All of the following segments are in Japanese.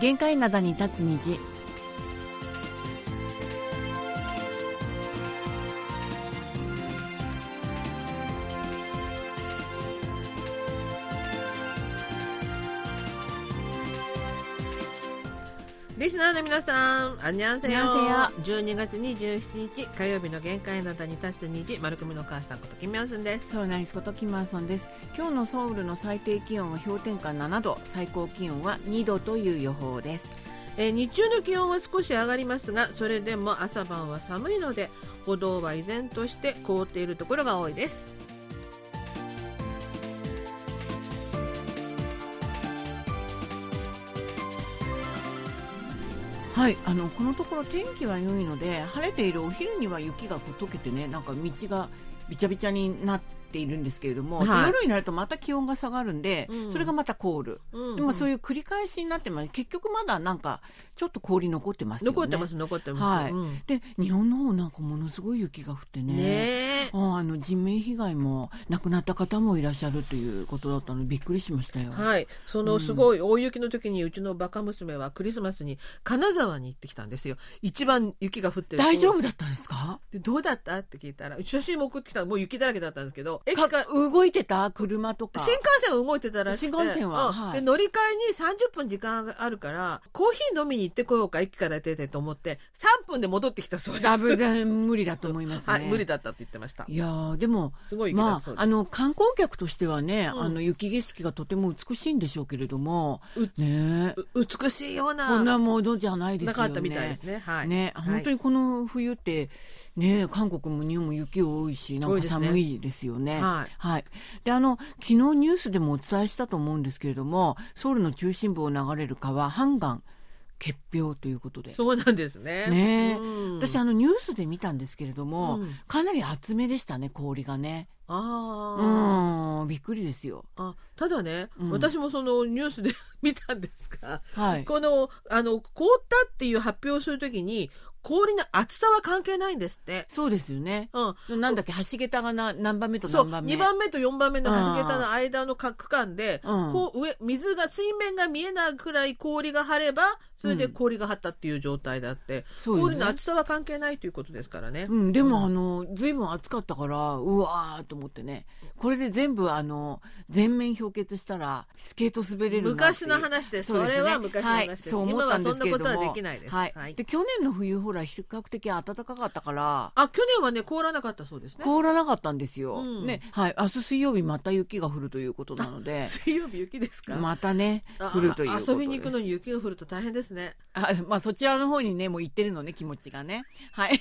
限界灘に立つ虹。の皆さん、あんにゃんせよ。十二月二十七日火曜日の限界などに立つ虹、丸組の母さんことキムヤスンです。そうなんです。ことキムヤスンです。今日のソウルの最低気温は氷点下七度、最高気温は二度という予報です。えー、日中の気温は少し上がりますが、それでも朝晩は寒いので、歩道は依然として凍っているところが多いです。はいあのこのところ天気は良いので晴れているお昼には雪がこう溶けてねなんか道がびちゃびちゃになってているんですけれども、はい。夜になるとまた気温が下がるんで、うん。それがまた凍る、うんでもそういう繰り返しになってます。結局まだなんかちょっと氷残ってますよね。残ってます、残ってます。はい。うん。で日本の方なんかものすごい雪が降ってね。ねえ。ああの人命被害も亡くなった方もいらっしゃるということだったのでびっくりしましたよ。はい、そのすごい大雪の時にうちのバカ娘はクリスマスに金沢に行ってきたんですよ。一番雪が降ってる大丈夫だったんですか？でどうだった？って聞いたら写真も送ってきたもう雪だらけだったんですけど駅かか動いてた？車とか。新幹線は動いてたらしくて。新幹線は？うん。はい。で乗り換えに30分時間があるからコーヒー飲みに行ってこようか駅から出てと思って3分で戻ってきたそうです。ダブル無理だと思いますね。はい無理だったって言ってました。いやーでもすごいまあ、あの観光客としてはね、うん。あの雪景色がとても美しいんでしょうけれどもうね。美しいような。こんなものじゃないですよね。なかったみたいですね。はい。ね、はい。本当にこの冬ってね韓国も日本も雪多いしなんか寒いですよね。はいはい。であの昨日ニュースでもお伝えしたと思うんですけれどもソウルの中心部を流れる川ハンガン結氷ということで。そうなんですねねえうん私あのニュースで見たんですけれども、うんかなり厚めでしたね氷がね。ああ、うんびっくりですよ。あただね、うん私もそのニュースで 見たんですが、はい。このあの凍ったっていう発表をするときに氷の厚さは関係ないんですって。そうですよね。うん、なんだっけ橋桁がな何番目とそう何番目。2番目と4番目の橋桁の間の区間で、うんこう上水が水面が見えないくらい氷が張ればそれで氷が張ったっていう状態であって、そうですね氷の厚さは関係ないということですからね。うん、でも、あのずいぶん暑かったからうわーと思ってね。これで全部あの全面氷結したらスケート滑れる昔の話です。それは昔の話です。はい、今はそんなことはできないです。はい。はい。で去年の冬ほら比較的暖かかったから。あ去年はね凍らなかったそうですね。凍らなかったんですよ、うん。ね。はい。明日水曜日また雪が降るということなので。水曜日雪ですか、またねあ降るということです。遊びに行くのに雪が降ると大変ですね。あまあそちらの方にねもう行ってるのね気持ちがね。はい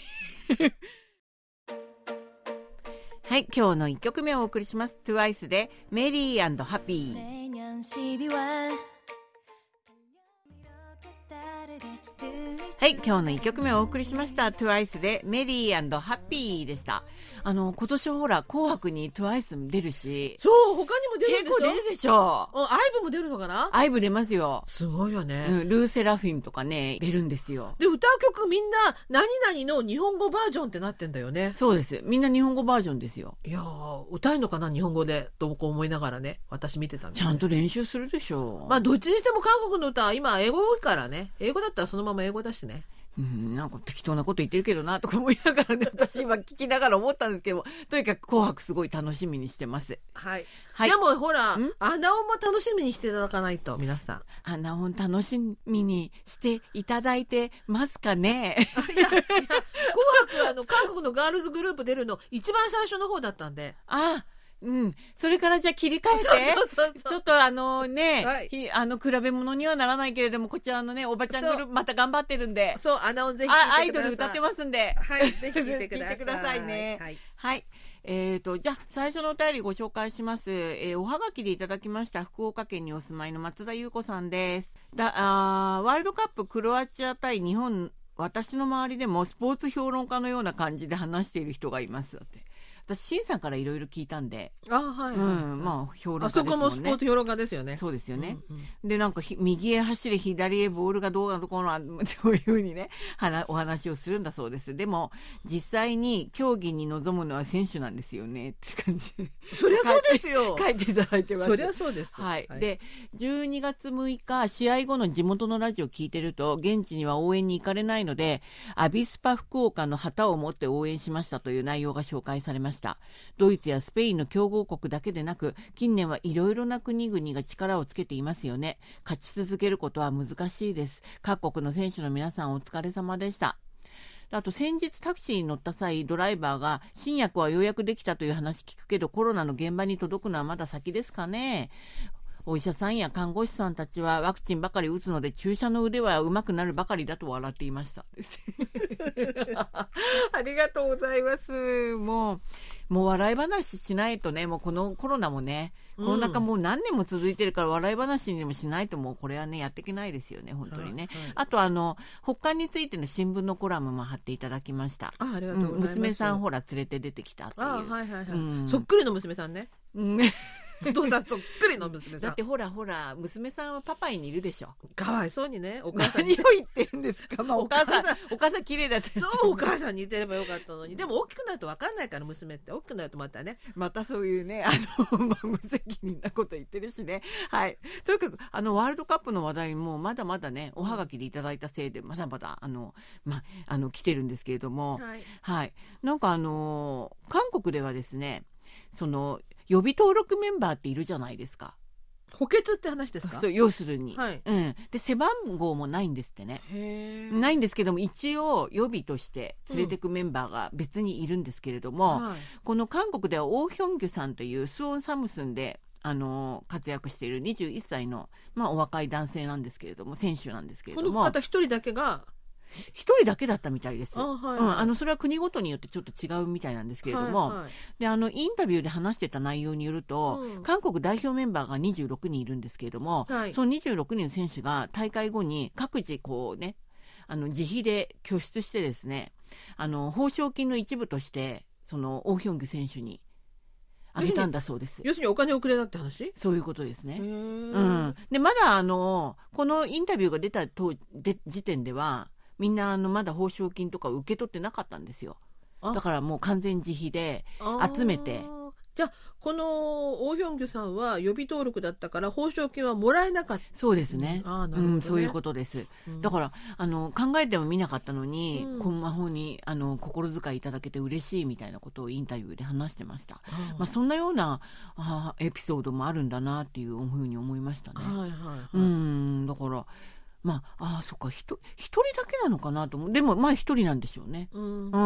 はい今日の1曲目をお送りします。TWICE でメリーハッピーはい今日の一曲目をお送りしました TWICE でメリーハッピーでした。あの今年はほら紅白に TWICE 出るしそう他にも出るんでしょ？結構出るでしょ。うんアイブも出るのかな？アイブ出ますよ、すごいよね。うん、ルーセラフィムとかね出るんですよ。で歌う曲みんな何々の日本語バージョンってなってんだよね。そうです。みんな日本語バージョンですよ。いやー歌えるのかな日本語で。とこう思いながらね私見てたんです。ちゃんと練習するでしょ。まあどっちにしても韓国の歌は今英語多いからね。英語だったらそのまま英語だしねうん、なんか適当なこと言ってるけどなとか思いながらね私今聞きながら思ったんですけども とにかく「紅白」すごい楽しみにしてます。はい、はい。でもほらん？穴尾も楽しみにしていただかないと皆さん。アナオン楽しみにしていただいてますかね。いやいや紅白あの韓国のガールズグループ出るの一番最初の方だったんで。あうん。それからじゃあ切り替えて。ちょっとあのね、はい。ひあの比べ物にはならないけれどもこちらのねおばちゃんグループまた頑張ってるんで。そう穴尾ぜひあアイドル歌ってますんで。はいぜひ聞いてください。聞いさいね。はい。はい。えー、と、じゃあ、最初のお便りご紹介します。えーおはがきでいただきました、福岡県にお住まいの松田優子さんです。だあーワールドカップクロアチア対日本、私の周りでもスポーツ評論家のような感じで話している人がいます。だって私新さんからいろいろ聞いたんで、あはいはい、うん、まあ評論あそ家ですもんね。こもスポーツ評論家ですよね。そうですよね、うんうんでなんかひ右へ走れ左へボールがどうなのこうなそういうふうにね 話お話をするんだそうです。でも実際に競技に臨むのは選手なんですよねって感じ。でそりゃそうですよ。書いていただいてます。そりゃそうです。はい、で12月6日試合後の地元のラジオ聞いてると現地には応援に行かれないのでアビスパ福岡の旗を持って応援しましたという内容が紹介されましたした。ドイツやスペインの強豪国だけでなく近年はいろいろな国々が力をつけていますよね。勝ち続けることは難しいです。各国の選手の皆さんお疲れ様でした。あと先日タクシーに乗った際ドライバーが新薬はようやくできたという話聞くけどコロナの現場に届くのはまだ先ですかね。お医者さんや看護師さんたちはワクチンばかり打つので注射の腕は上手くなるばかりだと笑っていました。ありがとうございます。もう、もう笑い話しないとね、もうこのコロナもね、コロナ禍もう何年も続いてるから笑い話にでもしないともうこれはね、やっていけないですよね、本当にね。はいはいあとあの、北韓についての新聞のコラムも貼っていただきました。あありがうんとうございます。娘さんほら連れて出てきたっていう。あはいはいはい、うんそっくりの娘さんね。うんお父さんそっくりの娘さんだって。ほらほら、娘さんはパパイにいるでしょ。かわいそうにね、お母さん何をに。言ってるんですか、まあ、お母さんお母さん、綺麗だったしそう、お母さんに似てればよかったのに。でも大きくなると分かんないから、娘って。大きくなるとまたね。またそういうね、あの、まあ、無責任なこと言ってるしね。はい。とにかく、あの、ワールドカップの話題も、まだまだね、おはがきでいただいたせいで、まだまだ、あの、まあ、あの、来てるんですけれども、はい。はい。なんかあのー韓国ではですね、その、予備登録メンバーっているじゃないですか。補欠って話ですか？そう、要するに。はいうん。で、背番号もないんですってね。へないんですけども、一応予備として連れてくメンバーが別にいるんですけれども、はいこの韓国ではオー・ヒョンギュさんというスウォン・サムスンで、あの活躍している21歳の、まあ、お若い男性なんですけれども選手なんですけれこのども方一人だけが、一人だけだったみたいです。あはいうん、あのそれは国ごとによってちょっと違うみたいなんですけれども、はいはい。であのインタビューで話してた内容によると、うん。韓国代表メンバーが26人いるんですけれども、はい。その26人の選手が大会後に各自こうねあの自費で拠出してですねあの報奨金の一部としてそのオーヒョンギュ選手にあげたんだそうです。要するにお金をくれたって話？そういうことですね。うん、でまだあのこのインタビューが出た当で時点ではみんなあのまだ報奨金とか受け取ってなかったんですよ。あ。だからもう完全自費で集めて。じゃあこのオーヒョンギュさんは予備登録だったから報奨金はもらえなかっそうですね,、あーなるほどね。うん、そういうことです。た、だからあの考えてもみなかったのに、うん。こんな方にあの心遣いいただけて嬉しいみたいなことをインタビューで話してました、あー。まあ、そんなようなあーエピソードもあるんだなっていうふうに思いましたね、はいはいはい、うん。だからまああーそっかひと一人だけなのかなと思う。でもまあ一人なんでしょうね。うん。う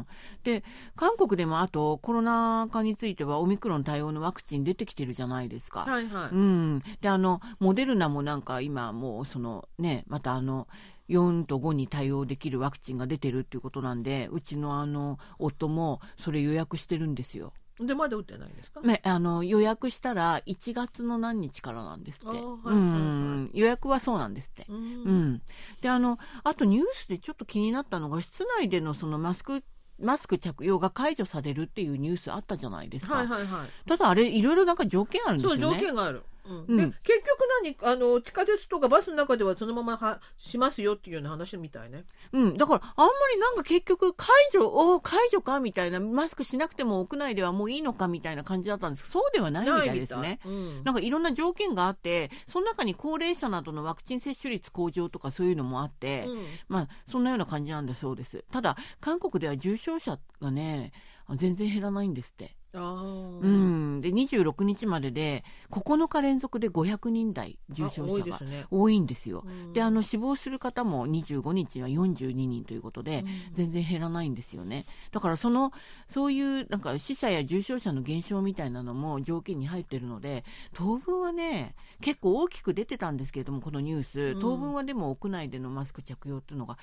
ん、で韓国でもあとコロナ禍についてはオミクロン対応のワクチン出てきてるじゃないですか。はいはい、うん、であのモデルナもなんか今もうそのねまたあの4と5に対応できるワクチンが出てるっていうことなんでうちのあの夫もそれ予約してるんですよ。でまだ打ってないんですか、ね、あの予約したら1月の何日からなんですって、はいはいはい。うん。予約はそうなんですって。うん。うん、であのあとニュースでちょっと気になったのが室内でのそのマスクマスク着用が解除されるっていうニュースあったじゃないですか、はいはいはい。ただあれいろいろなんか条件あるんですそうよね条件がある、うん。結局何？あの地下鉄とかバスの中ではそのままはしますよっていうような話みたいね。うん、だからあんまりなんか結局解除お解除かみたいなマスクしなくても屋内ではもういいのかみたいな感じだったんです。けどそうではないみたいですね。うん。なんかいろんな条件があってその中に高齢者などのワクチン接種率向上とかそういうのもあって、うん。まあそんなような感じなんだそうです。ただ韓国では重症者がね全然減らないんですって、うん、で26日までで9日連続で500人台重症者が多いんですよ。うん。であの死亡する方も25日には42人ということで、うん。全然減らないんですよね。だからそのそういうなんか死者や重症者の減少みたいなのも条件に入ってるので当分はね結構大きく出てたんですけれどもこのニュース、うん。当分はでも屋内でのマスク着用っていうのが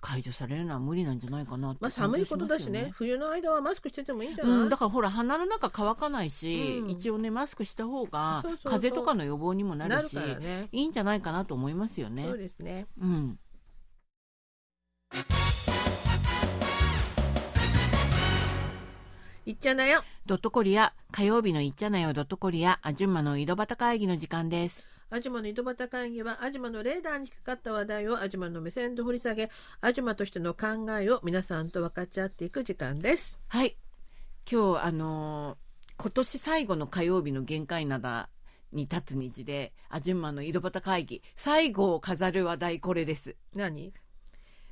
解除されるのは無理なんじゃないかなってまあ寒いことだしね。冬の間はマスクしててもいいんじゃない、うん、だからほら鼻の中乾かないし、うん。一応ねマスクした方が風邪とかの予防にもななるるしね。いいんじゃないかなと思いますよね。そう。ですね。うん。いっちゃなよ。ドットコリア、火曜日のいっちゃなよ。ドットコリア、あじゅんまの井戸端会議の時間です。アジマの井戸端会議はアジマのレーダーにかかった話題をアジマの目線で掘り下げアジマとしての考えを皆さんと分かち合っていく時間です。はい。今日、あのー今年最後の火曜日の限界灘に立つ日で、あじゅんまの井戸端会議、最後を飾る話題これです。何？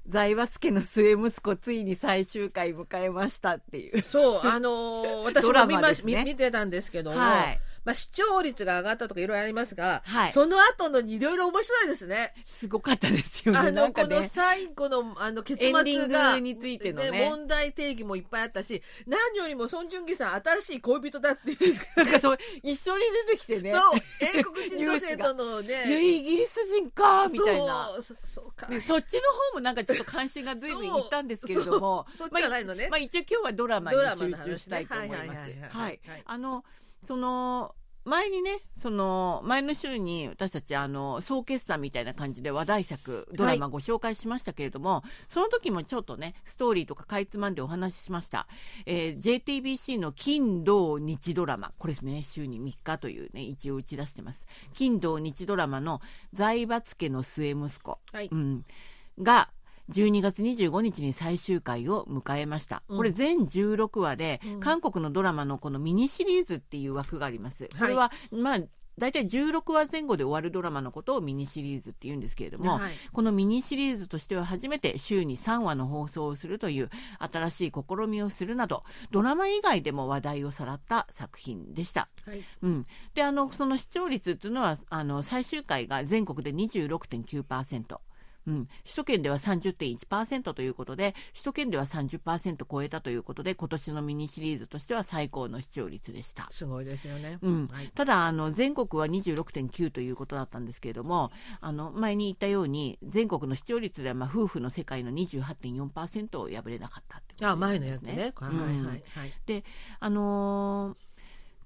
財閥家の末息子、ついに最終回迎えましたっていう。そうあのー私 ドラも見マですね見見てたんですけども、はい。まあ、視聴率が上がったとかいろいろありますが、はいその後のいろいろ面白いですね。すごかったですよね。あの、なんかこのね。最後の、あの、結末が、グについてのね問題定義もいっぱいあったし、何よりも孫淳義さん、新しい恋人だっていう、なんかそう、一緒に出てきてね。そう、英国人女性とのね、イギリス人かみたいな。そう、そそうか。でそっちの方もなんかちょっと関心が随分いったんですけれども、そうそうそっちじゃないのねまあ、一応今日はドラマに集中したいと思います。はい。あの、その、前にね、その、前の週に私たち、あの、総決算みたいな感じで話題作、ドラマご紹介しましたけれども、その時もちょっとね、ストーリーとかかいつまんでお話ししました。えー JTBC の金土日ドラマ、これですね、週に3日というね、一応打ち出してます。金土日ドラマの財閥家の末息子。はい。うん、が12月25日に最終回を迎えました。うんこれ全16話で、うん韓国のドラマのこのミニシリーズっていう枠があります。これは、まあ、大体16話前後で終わるドラマのことをミニシリーズって言うんですけれども、はいこのミニシリーズとしては初めて週に3話の放送をするという新しい試みをするなど、ドラマ以外でも話題をさらった作品でした。はい。うん、であのその視聴率っていうのはあの最終回が全国で26.9%。うん、首都圏では30.1%ということで首都圏では30%超えたということで今年のミニシリーズとしては最高の視聴率でした。すごいですよね。うんはい。ただあの全国は26.9ということだったんですけれどもあの前に言ったように全国の視聴率ではまあ夫婦の世界の28.4%を破れなかったってことあ、前のですやつね。はいうんはいはい。あのー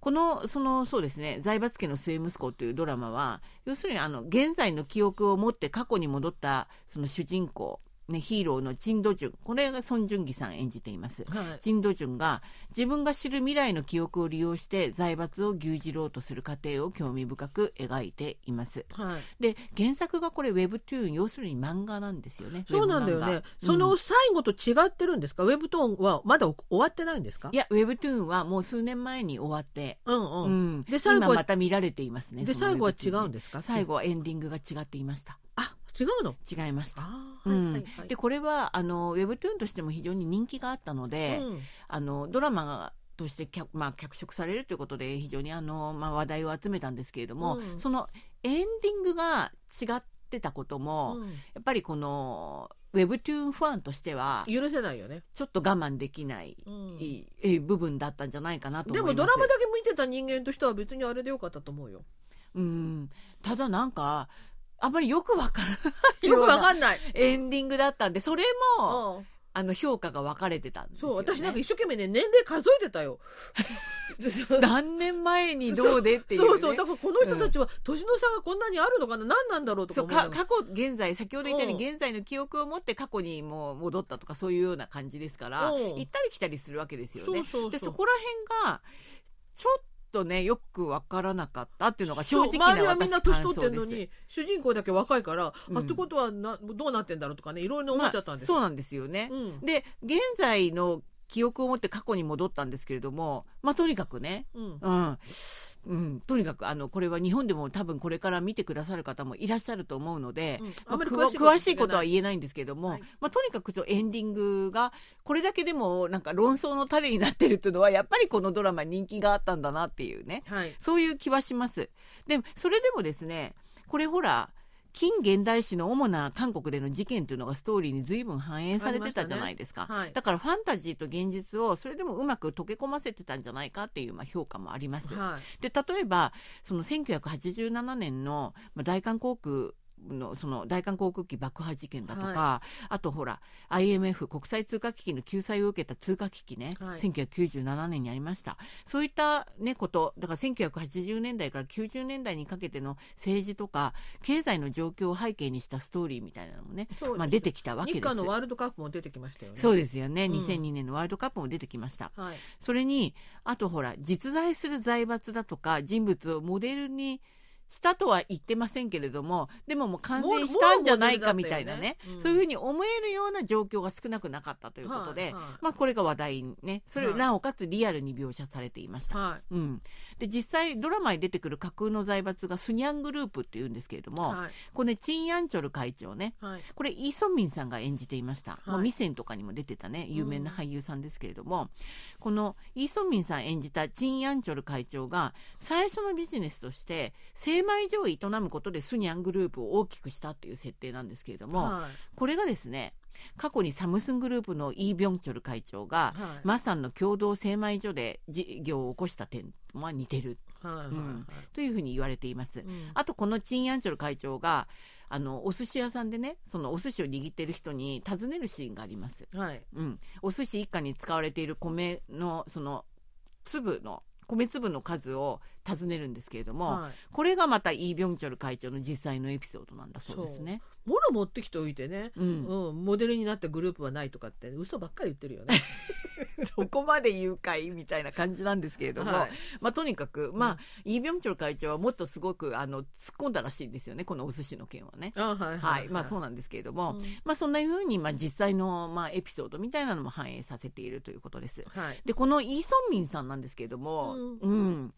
この、その、そうですね、財閥家の末息子というドラマは、要するに、あの、現在の記憶を持って過去に戻った、その主人公、ね、ヒーローのチンドジュン、これがソン・ジュンギさん演じています。はい。チンドジュンが自分が知る未来の記憶を利用して財閥を牛耳ろうとする過程を興味深く描いています。はい。で、原作がこれ Webtoon、要するに漫画なんですよね。そうなんだよね画。そのうん最後と違ってるんですか、ウェブトーンはまだ終わってないんですか？いや、Webtoon はもう数年前に終わって、うんうん。うん、で最後また見られていますね。で、最後は違うんですか？最後はエンディングが違っていました。あ、違うの？違いました。でこれはあの Webtoon としても非常に人気があったので、うん。あのドラマがとして脚,、まあ、脚色されるということで非常にあの、まあ、話題を集めたんですけれども、うん。そのエンディングが違ってたことも、うん。やっぱりこの Webtoon ファンとしては許せないよね。ちょっと我慢できない、うん。部分だったんじゃないかなと思います。でもドラマだけ見てた人間としては別にあれでよかったと思うよ。うん、ただなんかあんまりよくわからないよくわんかんない。エンディングだったんでそれも、うん。あの評価が分かれてたんですそう、私なんか一生懸命ね、年齢数えてたよ。何年前にどうでっていう、ね、そうそう、だからこの人たちは年の差がこんなにあるのかな、何なんだろうとかか過去現在先ほど言ったようにうん。現在の記憶を持って過去にもう戻ったとかそういうような感じですから、うん。行ったり来たりするわけですよね。そうそうそう。でそこら辺がちょっとねよく分からなかったっていうのが正直な周りはみんな私年。取ってんのに主人公だけ若いから、うん。あってことはなどうなってんだろうとかねいろいろ思っちゃったんです。よ、まあそうなんですよね。うん。で現在の記憶を持って過去に戻ったんですけれども、まあ、とにかくね、うん。うんうん、とにかくあのこれは日本でも多分これから見てくださる方もいらっしゃると思うので、うん。まあんまりく詳しいことは知言えないんですけれども、はい。まあ、とにかくエンディングがこれだけでもなんか論争の種になってるっていうのはやっぱりこのドラマ人気があったんだなっていうね。はい。そういう気はします。でそれでもですねこれほら近現代史の主な韓国での事件というのがストーリーに随分反映されてたじゃないですか、ね。はい。だからファンタジーと現実をそれでもうまく溶け込ませてたんじゃないかっていうまあ評価もあります。はい。で例えばその1987年のまあ大韓航空のその大韓航空機爆破事件だとか、あとほら IMF 国際通貨危機の救済を受けた通貨危機ね、はい1997年にありました。そういった、ね、ことだから1980年代から90年代にかけての政治とか経済の状況を背景にしたストーリーみたいなのもねまあ、出てきたわけです。日韓のワールドカップも出てきましたよね。そうですよね、うん。2002年のワールドカップも出てきました。はい。それにあとほら実在する財閥だとか人物をモデルにしたとは言ってませんけれどもでももう完成したんじゃないかみたいなねね。うん。そういうふうに思えるような状況が少なくなかったということで、はいはいまあ、これが話題にね。それはい。なおかつリアルに描写されていました。はうん、で実際ドラマに出てくる架空の財閥がスニャングループっていうんですけれどい。も、はい。これねチン・ヤンチョル会長ね。はい。これイ・ソンミンさんが演じていました、い。もうミセンとかにも出てたね有名な俳優さんですけれども、このイ・ソンミンさん演じたチン・ヤンチョル会長が最初のビジネスとして精米所を営むことでスニャングループを大きくしたっていう設定なんですけれども、はい。これがですね過去にサムスングループのイ・ビョンチョル会長が、はい。マサンの共同精米所で事業を起こした点は似てるはい。はい。うんというふうに言われています。うんあとこのチン・ヤンチョル会長があのお寿司屋さんでねそのお寿司を握ってる人に尋ねるシーンがあります、はい。うん、お寿司一家に使われている米のその粒の米粒の数を尋ねるんですけれども、はい。これがまたイ・ビョンチョル会長の実際のエピソードなんだそうですね。もの持ってきておいてね。うんうん。モデルになったグループはないとかって嘘ばっかり言ってるよね。そこまで言うかいみたいな感じなんですけれども、はいまあ、とにかく、まあ、イ・ビョンチョル会長はもっとすごくあの突っ込んだらしいんですよねこのお寿司の件はね。あはい。はい、まあそうなんですけれども、うんまあそんなふうに、まあ実際の、まあエピソードみたいなのも反映させているということです。はい。で、このイ・ソンミンさんなんですけれども、うんうん。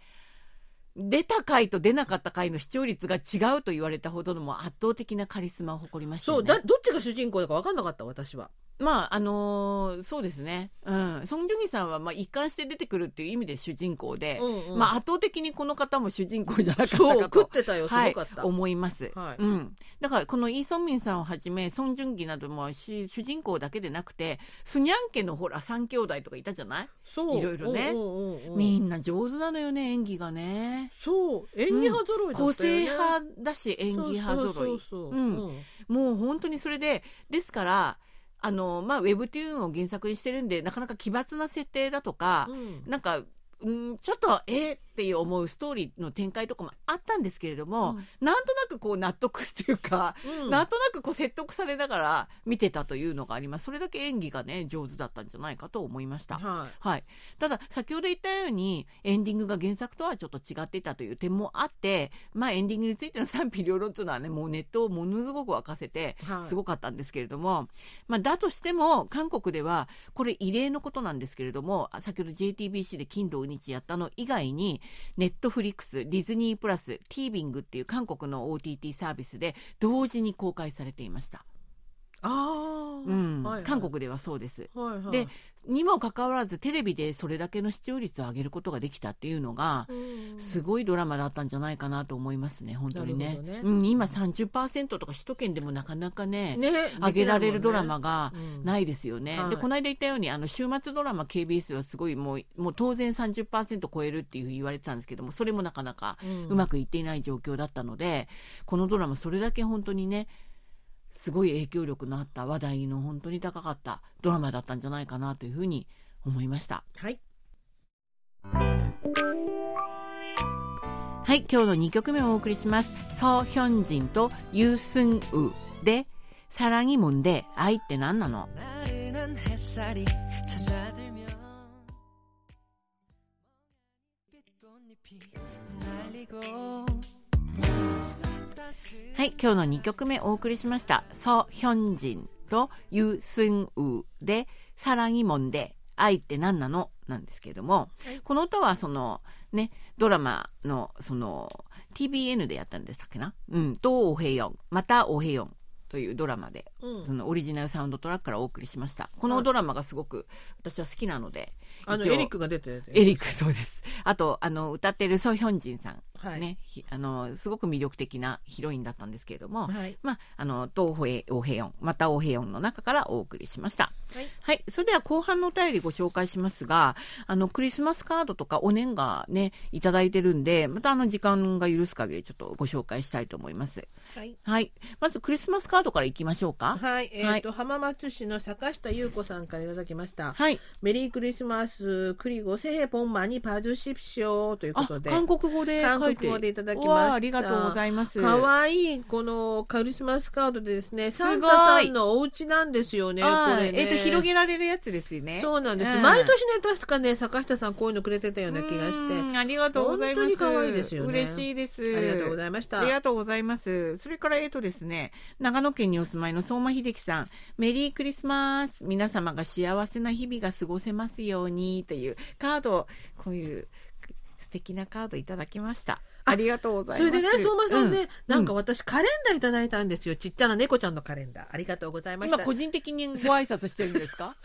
出た回と出なかった回の視聴率が違うと言われたほどのも圧倒的なカリスマを誇りましたね。そうだどっちが主人公だか分かんなかった私は。まああのーそうですね。うん。ソン・ジュギさんはまあ一貫して出てくるっていう意味で主人公で、うんうん。まあ圧倒的にこの方も主人公じゃなかったかと。食ってたよすはいごかった。、思い。ます、はい。うん、だからこのイ・ソンミンさんをはじめソン・ジュンギなどもし主人公だけでなくてスニャン家のほら3兄弟とかいたじゃない、そう。いろいろね。うんうんうんうん。みんな上手なのよね演技がね。そう。演技派揃いだったよね。個性派だし演技派揃い。そうそうそううう。んん。もう本当にそれでですからあの、まあ、ウェブトゥーンを原作にしてるんでなかなか奇抜な設定だとか、うん。なんか、うん、ちょっとえーっていう思うストーリーの展開とかもあったんですけれども、うん。なんとなくこう納得っていうか、うん。なんとなくこう説得されながら見てたというのがあります。それだけ演技がね上手だったんじゃないかと思いました。はい。はい、ただ先ほど言ったようにエンディングが原作とはちょっと違っていたという点もあって、まあ、エンディングについての賛否両論というのはねもうネットをものすごく沸かせてはい。すごかったんですけれども、まあ、だとしても韓国ではこれ異例のことなんですけれどもあ先ほど JTBC で金土日やったの以外にネットフリックスディズニープラスティービングっていう韓国の OTT サービスで同時に公開されていました、ああ、うん。はいはい。韓国ではそうです。はいはい、でにもかかわらずテレビでそれだけの視聴率を上げることができたっていうのがうん。すごいドラマだったんじゃないかなと思いますね本当にね。ね。うん、今30%とか首都圏でもなかなかねね上げられるドラマがうん。ないですよね、はい。でこの間言ったようにあの週末ドラマ KBS はすごいもうもう当然30%超えるっていうふうに言われてたんですけどもそれもなかなかうん。うまくいっていない状況だったので、このドラマそれだけ本当にねすごい影響力のあった話題の本当に高かったドラマだったんじゃないかなというふうに思いました。はい。はい今日の2曲目をお送りします。ソ・ヒョンジンとユ・スンウで「サラギモンで愛って何なの?」はい、今日の2曲目お送りしました。ソ・ヒョンジンとユ・スンウで、サラギモンで、愛って何なのなんですけれども、この歌はその、ね、ドラマの、その、TBN でやったんでしたっけな？うん、と、オヘヨン、またオヘヨンというドラマで、うんそのオリジナルサウンドトラックからお送りしました。このドラマがすごく私は好きなので、あのエリックが出てて。エリック、そうです。あとあの歌ってるソ・ヒョンジンさん、はい。ねひあのすごく魅力的なヒロインだったんですけれども、はい。まあ、あの東平オヘヨンまたオヘヨンの中からお送りしました。はい。はい、それでは後半のお便りご紹介しますが、あのクリスマスカードとかお年賀ねいただいてるんで、またあの時間が許す限りちょっとご紹介したいと思います。はい。はい、まずクリスマスカードからいきましょうか。はい、えっ、と、浜松市の坂下優子さんからいただきました。はい、メリークリスマス、クリゴセヘポンマにパズシプショーというこあとで。韓国語で書いて韓国語でいただきましありがとうございます。かわいいこのクリスマスカードでですね、サンタさんのお家なんですよね。これね。えっ、と広げられるやつですよね。そうなんです、うん毎年ね確かね坂下さんこういうのくれてたような気がしてうんありがとうございます。本当に可愛いですよね嬉しいです。ありがとうございましたありがとうございます。それから、えっとですね、長野県にお住まいの相馬秀樹さん、メリークリスマス。皆様が幸せな日々が過ごせますようにというカードを、こういう素敵なカードいただきました。ありがとうございます。それでね相馬さんね、うなんか私カレンダーいただいたんですよ。ちっちゃな猫ちゃんのカレンダー。ありがとうございました。今個人的にご挨拶してるんですか？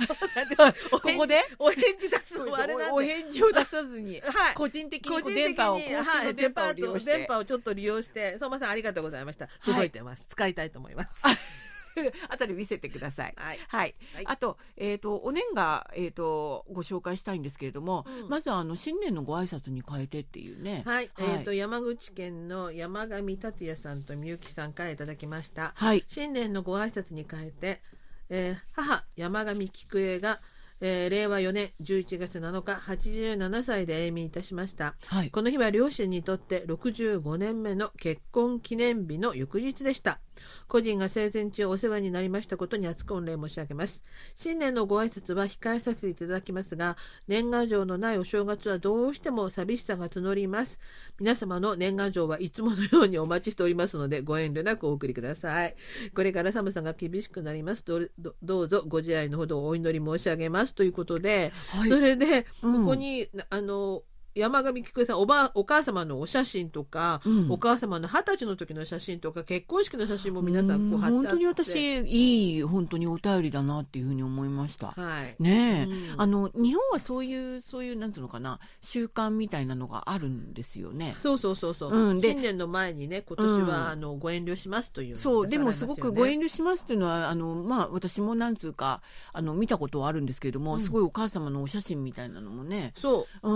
こ ここで？お返事出すのもあれなんおで返事を出さずに、はい。個人的にこう個人的に電波を、公はい、電電波波を利用して。電波をちょっと利用して相馬さんありがとうございました。届いてます、使いたいと思います 後で見せてください。はいはい。はいあと、えっ、と、お年が、えっ、と、ご紹介したいんですけれども、うんまず、あの、新年のご挨拶に変えてっていうね。はい、えっ、と山口県の山上達也さんとみゆきさんからいただきましたはい。新年のご挨拶に変えて、えー母山上菊江が、えー令和4年11月7日87歳で永眠いたしましたはい。この日は両親にとって65年目の結婚記念日の翌日でした個人が生前中お世話になりましたことに厚く御礼申し上げます。新年のご挨拶は控えさせていただきますが年賀状のないお正月はどうしても寂しさが募ります。皆様の年賀状はいつものようにお待ちしておりますのでご遠慮なくお送りください。これから寒さが厳しくなります。どうどどうぞご自愛のほどお祈り申し上げます。ということで、はい。それでこうん。こに、あの山上菊江さんおばお母様のお写真とか、うん。お母様の二十歳の時の写真とか結婚式の写真も皆さんこう貼って本当に私、いい、本当にお便りだなっていうふうに思いました。はい。ねえ、うん。あの日本はそういうそういうなんていうのかな習慣みたいなのがあるんですよね。そうそうそうそう、うん。で新年の前にね今年は、うん。あのご遠慮しますというのをそう。でもすごくご遠慮しますっていうのはあの、まあ、私もなんつうかあの見たことはあるんですけれども、うん。すごいお母様のお写真みたいなのもね、そう。う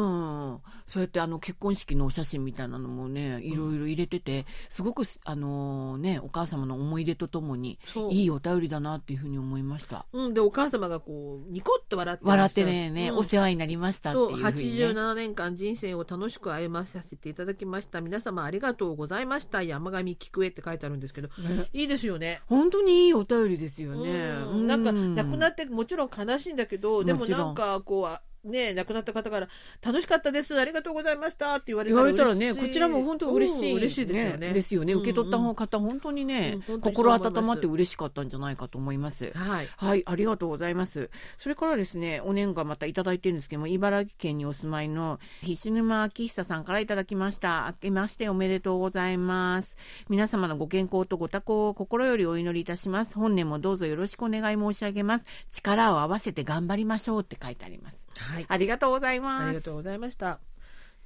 ん、そうやってあの結婚式のお写真みたいなのもねいろいろ入れててすごくあの、ね、お母様の思い出とともにいいお便りだなっていうふうに思いました。うん、でお母様がこうニコッと笑ってら笑ってねね、うん。お世話になりましたっていうふうに、ね、87年間人生を楽しく歩まさせていただきました。皆様ありがとうございました。山上菊江って書いてあるんですけどね。いいですよね。本当にいいお便りですよね。うん。なんか亡くなっってもちろん悲しいんだけどでもなんかこうあね亡くなった方から楽しかったですありがとうございましたって言われ言たらね、こちらも本当嬉しい、うん嬉しいですよねですよね。受け取ったうんうん方、本当にね、うん心温まって嬉しかったんじゃないかと思います。はいはい、ありがとうございます。それからですね、お年賀またいただいてるんですけども、茨城県にお住まいの菱沼明久さんからいただきました。明けましておめでとうございます。皆様のご健康とご多幸を心よりお祈りいたします。本年もどうぞよろしくお願い申し上げます。力を合わせて頑張りましょうって書いてあります。はいありがとうございます。ありがとうございました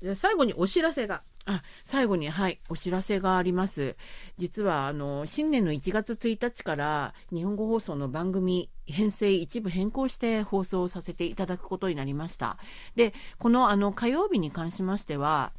じゃあ最後にお知らせがあ最後に、はい、お知らせがあります。実は、あの、新年の1月1日から日本語放送の番組編成一部変更して放送させていただくことになりました。で、この、あの、火曜日に関しましては、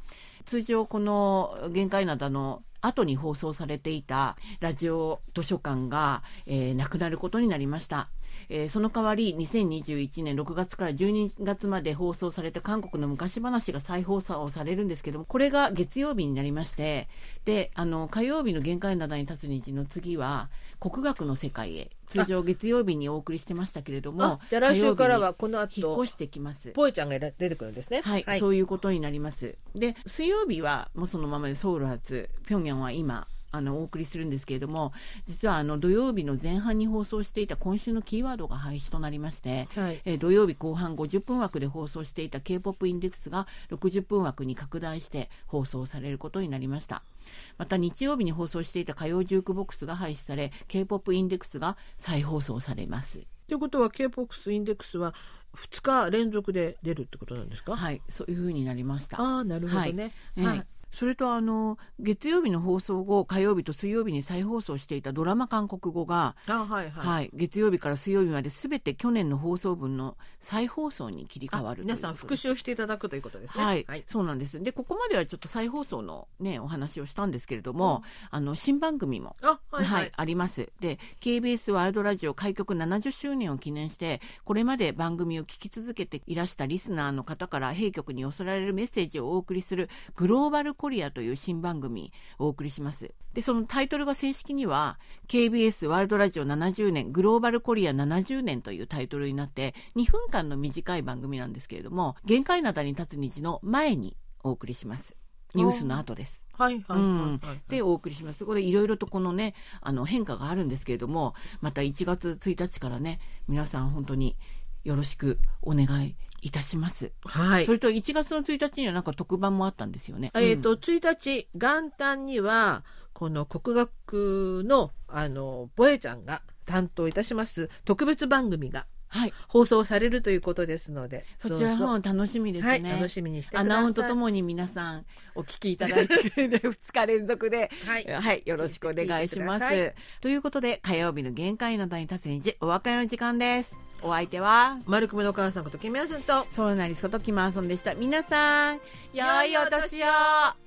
通常この限界灘の後に放送されていたラジオ図書館が、えーなくなることになりました。えーその代わり2021年6月から12月まで放送された韓国の昔話が再放送されるんですけどもこれが月曜日になりましてであの火曜日の限界灘に立つ日の次は国学の世界へ通常月曜日にお送りしてましたけれどもあじゃあ来週からはこの後引っ越してきます。ポエちゃんが出てくるんですねはい、そういうことになります。で、水曜日はもうそのままでソウル発、平壌は今、あのお送りするんですけれども実はあの土曜日の前半に放送していた今週のキーワードが廃止となりまして、はい。えー土曜日後半50分枠で放送していた k p o p インデックスが60分枠に拡大して放送されることになりました。また日曜日に放送していた火曜ジュークボックスが廃止され k p o p インデックスが再放送されます。ということは K-POP インデックスは2日連続で出るってことなんですか、はい、そういう風になりました。ああなるほどね。はい。はいそれとあの月曜日の放送後火曜日と水曜日に再放送していたドラマ韓国語が、あはいはい。はい月曜日から水曜日まで全て去年の放送分の再放送に切り替わある皆さん復習していただくということですね。はい、はい。そうなんです。で、ここまではちょっと再放送のね、お話をしたんですけれども、あの、新番組も、あはいは、はいい。あります。で、KBS ワールドラジオ開局70周年を記念して、これまで番組を聞き続けていらしたリスナーの方から弊局に寄せられるメッセージをお送りするグローバルコリアという新番組をお送りします。で、そのタイトルが正式には KBS ワールドラジオ70年グローバルコリア70年というタイトルになって2分間の短い番組なんですけれども、限界灘に立つ虹の前にお送りします。ニュースの後です。はいはい。でお送りします。そこでいろいろとこのね、あの変化があるんですけれども、また1月1日からね、皆さん本当によろしくお願いいたします。はいそ。れと1月の1日にはなんか特番もあったんですよね。えっ、うんと、1日、元旦には、この国学の、あの、ボエちゃんが担当いたします特別番組がはい。放送されるということですので、そちらの楽しみですね。はい、楽しみにして。アナウンとともに皆さんお聞きいただいて、2日連続で、はいはい、よろしくお願いします。ということで、火曜日の限界の台に立つ日、お別れの時間です。お相手は、丸くめのお母さんことキムヤスンと、ソウルナリスことキマーソンでした。皆さん、良いお年を